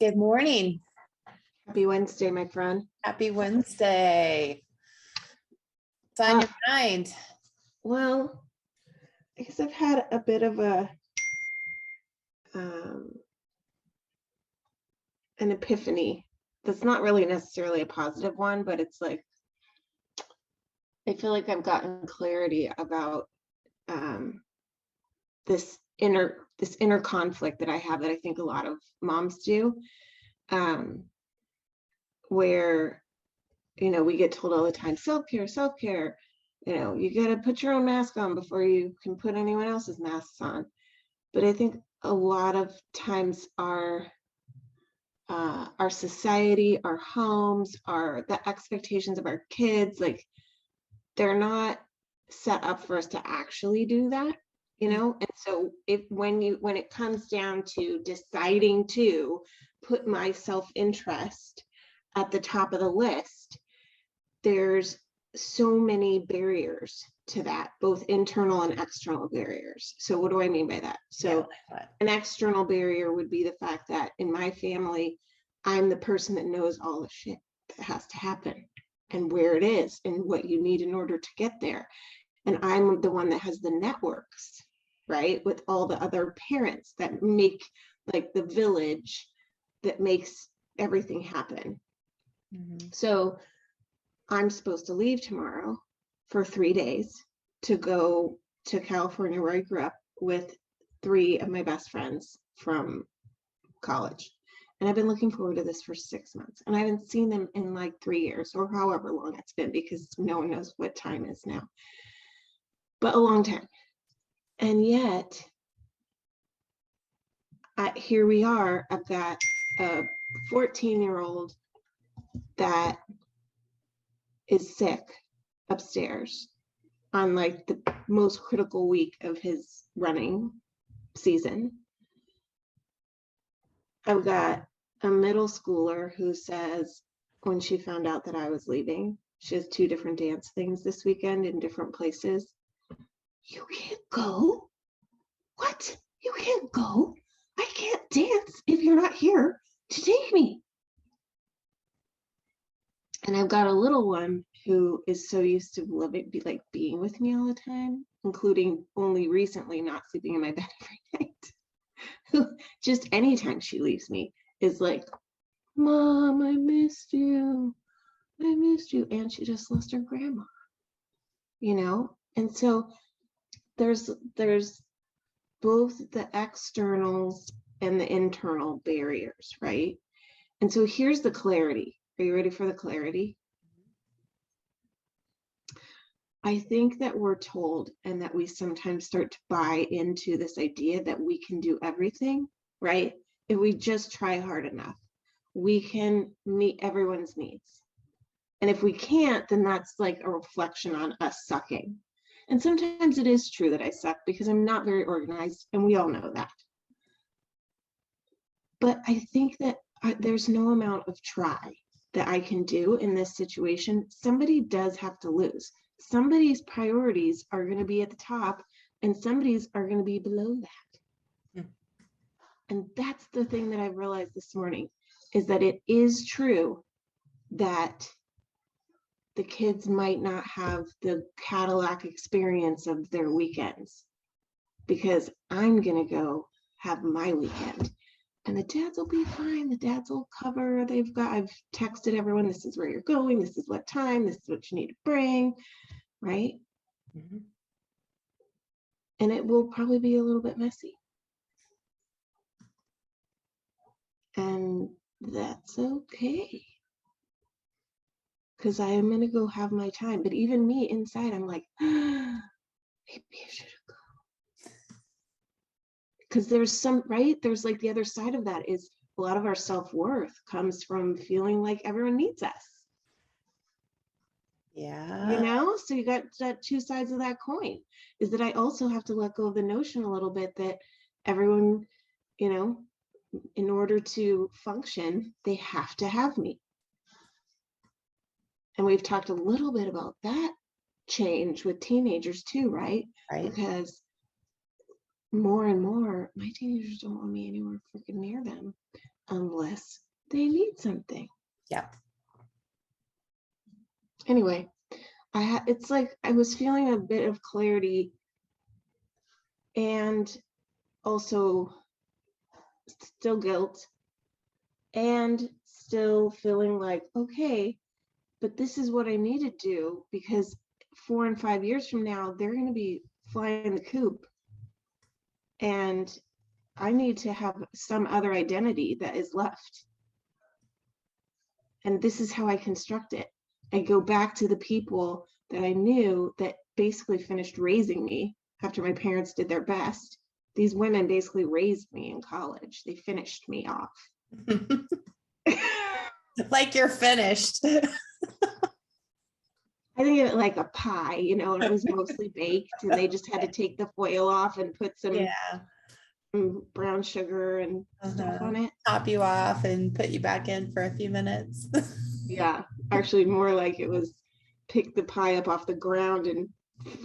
Good morning. Happy Wednesday, my friend. Happy Wednesday. What's on your mind? Well, I guess I've had a bit of a um, an epiphany. That's not really necessarily a positive one, but it's like I feel like I've gotten clarity about um, this inner this inner conflict that I have that I think a lot of moms do. Um, where you know we get told all the time self-care self-care you know you got to put your own mask on before you can put anyone else's masks on but i think a lot of times our uh, our society our homes our the expectations of our kids like they're not set up for us to actually do that you mm. know and so if when you when it comes down to deciding to put my self-interest at the top of the list, there's so many barriers to that, both internal and external barriers. So what do I mean by that? So an external barrier would be the fact that in my family, I'm the person that knows all the shit that has to happen and where it is and what you need in order to get there. And I'm the one that has the networks, right? With all the other parents that make like the village that makes everything happen. Mhm. So I'm supposed to leave tomorrow for three days to go to California where I grew up with three of my best friends from college. And I've been looking forward to this for six months. And I haven't seen them in like three years or however long it's been because no one knows what time is now. But a long time. And yet, here we are. I've got a uh, 14 year old that is sick upstairs on like the most critical week of his running season. I've got a middle schooler who says when she found out that I was leaving, she has two different dance things this weekend in different places. You can't go? What? You can't go? I can't dance if you're not here to take me. And I've got a little one who is so used to living, be like being with me all the time, including only recently not sleeping in my bed every night. Who just anytime she leaves me is like, Mom, I missed you. I missed you. And she just lost her grandma. You know? And so there's there's both the externals and the internal barriers, right? And so here's the clarity. Are you ready for the clarity? I think that we're told and that we sometimes start to buy into this idea that we can do everything, right? If we just try hard enough, we can meet everyone's needs. And if we can't, then that's like a reflection on us sucking. And sometimes it is true that I suck because I'm not very organized, and we all know that. But I think that I, there's no amount of try that I can do in this situation. Somebody does have to lose. Somebody's priorities are going to be at the top, and somebody's are going to be below that. Hmm. And that's the thing that I realized this morning is that it is true that the kids might not have the Cadillac experience of their weekends because I'm going to go have my weekend and the dads will be fine. The dads will cover. They've got, I've texted everyone, this is where you're going, this is what time, this is what you need to bring, right? Mhm. And it will probably be a little bit messy. And that's okay. Because I am going to go have my time. But even me inside, I'm like, maybe I should go. Because there's some, right? There's like the other side of that is a lot of our self worth comes from feeling like everyone needs us. Yeah. you know so you got that two sides of that coin is that i also have to let go of the notion a little bit that everyone you know in order to function they have to have me and we've talked a little bit about that change with teenagers too right Right. because more and more, my teenagers don't want me anywhere freaking near them unless they need something. Yeah. Anyway, I had, it's like I was feeling a bit of clarity and also still guilt and still feeling like, okay, but this is what I need to do because four and five years from now, they're going to be flying the coop. And I need to have some other identity that is left. And this is how I construct it. I go back to the people that I knew that basically finished raising me after my parents did their best. These women basically raised me in college. They finished me off. Like you're finished. I think of it like a pie, you know, and it was mostly baked and they just had to take the foil off and put some Yeah. brown sugar and stuff Uh-huh. on it. Top you off and put you back in for a few minutes. Yeah, actually more like it was pick the pie up off the ground and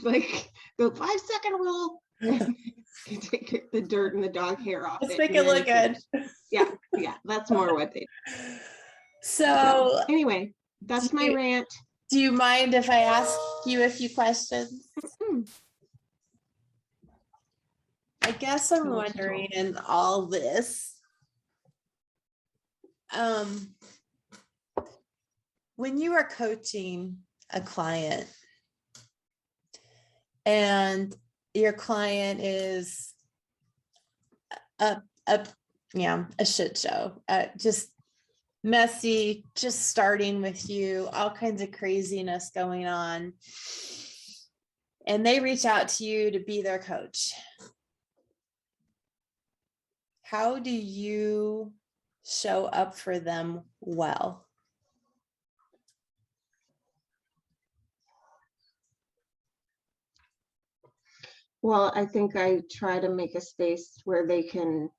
like the five second rule. You Take the dirt and the dog hair off. Let's it make it look good. Yeah, yeah, that's more what they. So Anyway, that's my Do- rant. do you mind if I ask you a few questions? I guess I'm Not at all. wondering in all this. Um. When you are coaching a client. And your client is. A, a, yeah, a shit show, uh, just messy, just starting with you, all kinds of craziness going on. And they reach out to you to be their coach. How do you show up for them well? Well, I think I try to make a space where they can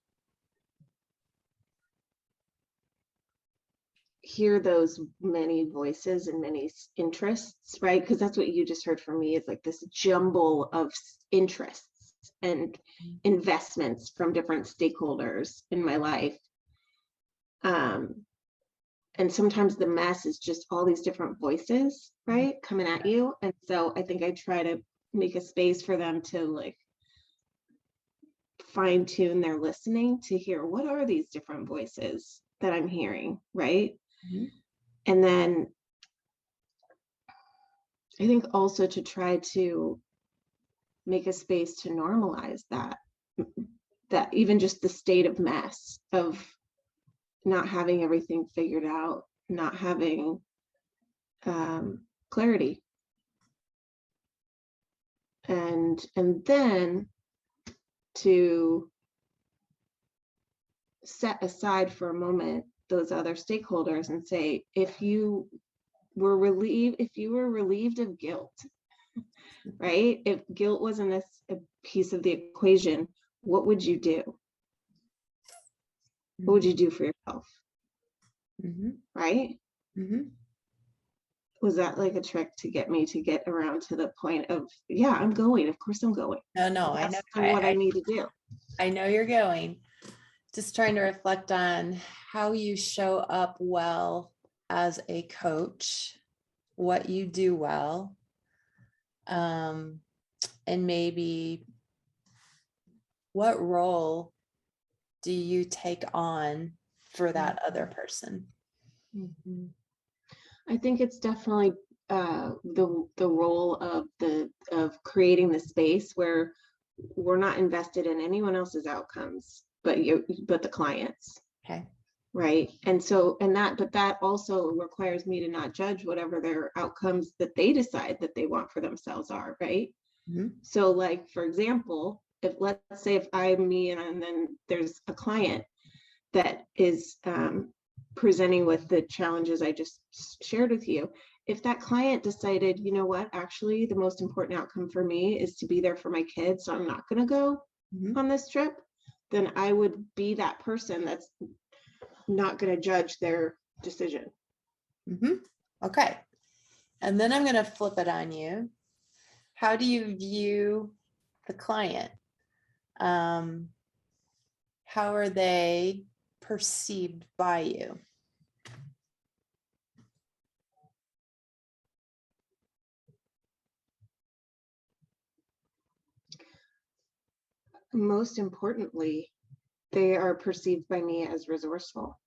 hear those many voices and many interests, right? Because that's what you just heard from me is like this jumble of interests and investments from different stakeholders in my life. Um, and sometimes the mess is just all these different voices, right, coming at you. And so I think I try to make a space for them to like fine tune their listening to hear what are these different voices that I'm hearing, right? Mhm. And then I think also to try to make a space to normalize that, that even just the state of mess of not having everything figured out, not having um, clarity and and then to set aside for a moment those other stakeholders and say if you were relieved if you were relieved of guilt right? If guilt wasn't a piece of the equation what would you do? What would you do for yourself? Mhm, right? Mhm. was that like a trick to get me to get around to the point of yeah i'm going. Of course i'm going. No, no, I know. what i I- need to do. I know you're going. Just trying to reflect on how you show up well as a coach, what you do well. Um, and maybe what role do you take on for that other person? Mhm. I think it's definitely uh, the the role of the of creating the space where we're not invested in anyone else's outcomes, but you but the clients, Okay. right? And so and that but that also requires me to not judge whatever their outcomes that they decide that they want for themselves are, right? Mhm. So like for example, if let's say if I'm me and, and then there's a client that is um, presenting with the challenges I just shared with you. If that client decided, you know what, actually the most important outcome for me is to be there for my kids, so I'm not going to go Mhm. on this trip, then I would be that person that's not going to judge their decision. Mhm. Okay. And then I'm going to flip it on you. How do you view the client? um, how are they perceived by you? Most importantly, they are perceived by me as resourceful.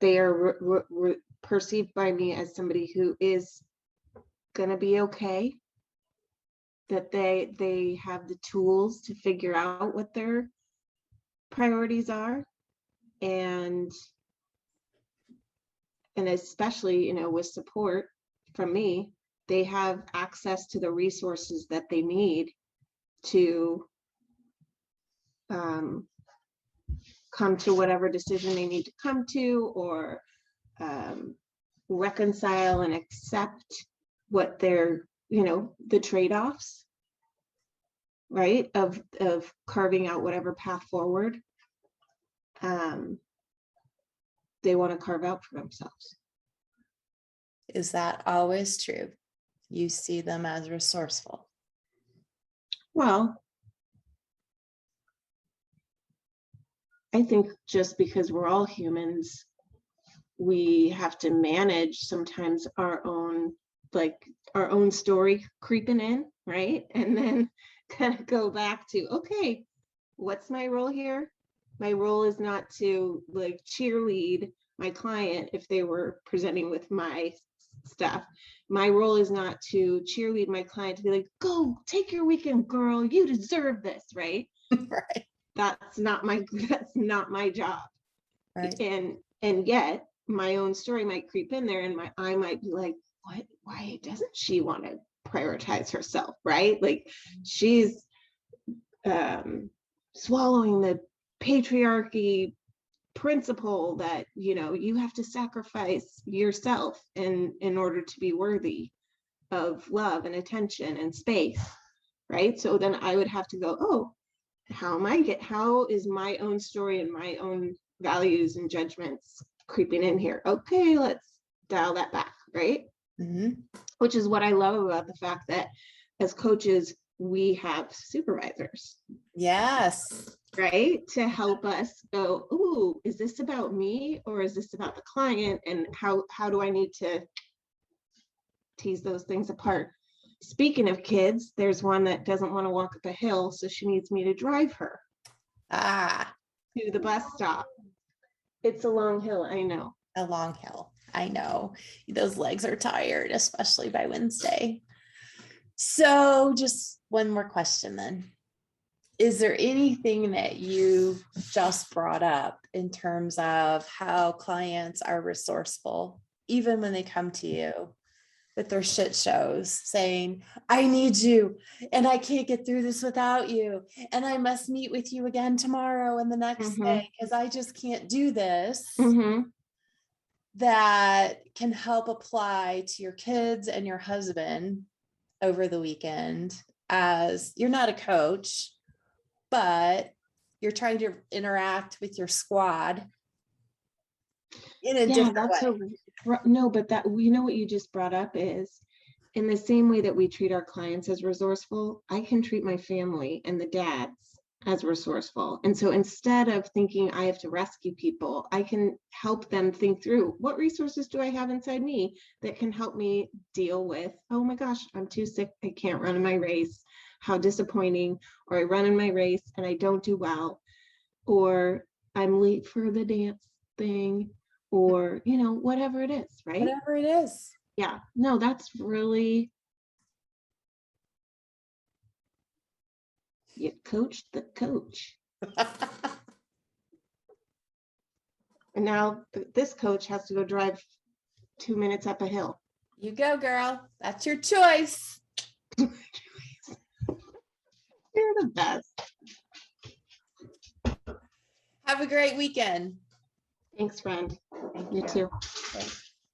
They are re- re- perceived by me as somebody who is gonna be okay. That they, they have the tools to figure out what their priorities are. And and especially, you know, with support from me, they have access to the resources that they need to um, come to whatever decision they need to come to or um, reconcile and accept what they're, you know, the trade-offs, right, of, of carving out whatever path forward um, they want to carve out for themselves. Is that always true? You see them as resourceful. Well, I think just because we're all humans, we have to manage sometimes our own, like, our own story creeping in, right? And then kind of go back to, okay, what's my role here? My role is not to like cheerlead my client if they were presenting with my stuff. My role is not to cheerlead my client to be like, go take your weekend, girl. You deserve this, right? Right. That's not my that's not my job. Right. and and yet my own story might creep in there and my i might be like what? Why doesn't she want to prioritize herself? Right? Like she's um swallowing the patriarchy principle that you know you have to sacrifice yourself in in order to be worthy of love and attention and space. Right? So then i would have to go oh how am I get, how is my own story and my own values and judgments creeping in here? Okay, let's dial that back, right? Mhm. Which is what I love about the fact that as coaches, we have supervisors, Yes. right? To help us go, ooh, is this about me or is this about the client? And how, how do I need to tease those things apart? Speaking of kids, there's one that doesn't want to walk up a hill, so she needs me to drive her. Ah, to the bus stop. It's a long hill, I know. a long hill. I know those legs are tired, especially by Wednesday. So, just one more question then. Is there anything that you just brought up in terms of how clients are resourceful, even when they come to you with their shit shows saying, I need you and I can't get through this without you. And I must meet with you again tomorrow and the next Mhm. day because I just can't do this Mhm. that can help apply to your kids and your husband over the weekend as you're not a coach, but you're trying to interact with your squad in a Yeah, different that's way. No, but that, you know what you just brought up is in the same way that we treat our clients as resourceful, I can treat my family and the dads as resourceful. And so instead of thinking I have to rescue people, I can help them think through what resources do I have inside me that can help me deal with, oh my gosh, I'm too sick. I can't run in my race. How disappointing. Or I run in my race and I don't do well. Or I'm late for the dance thing. Or, you know, whatever it is, right? Whatever it is. Yeah, no, that's really. You coached the coach. And now this coach has to go drive two minutes up a hill. You go, girl. That's your choice. You're the best. Have a great weekend. Thanks, friend. Thank You too. Thanks.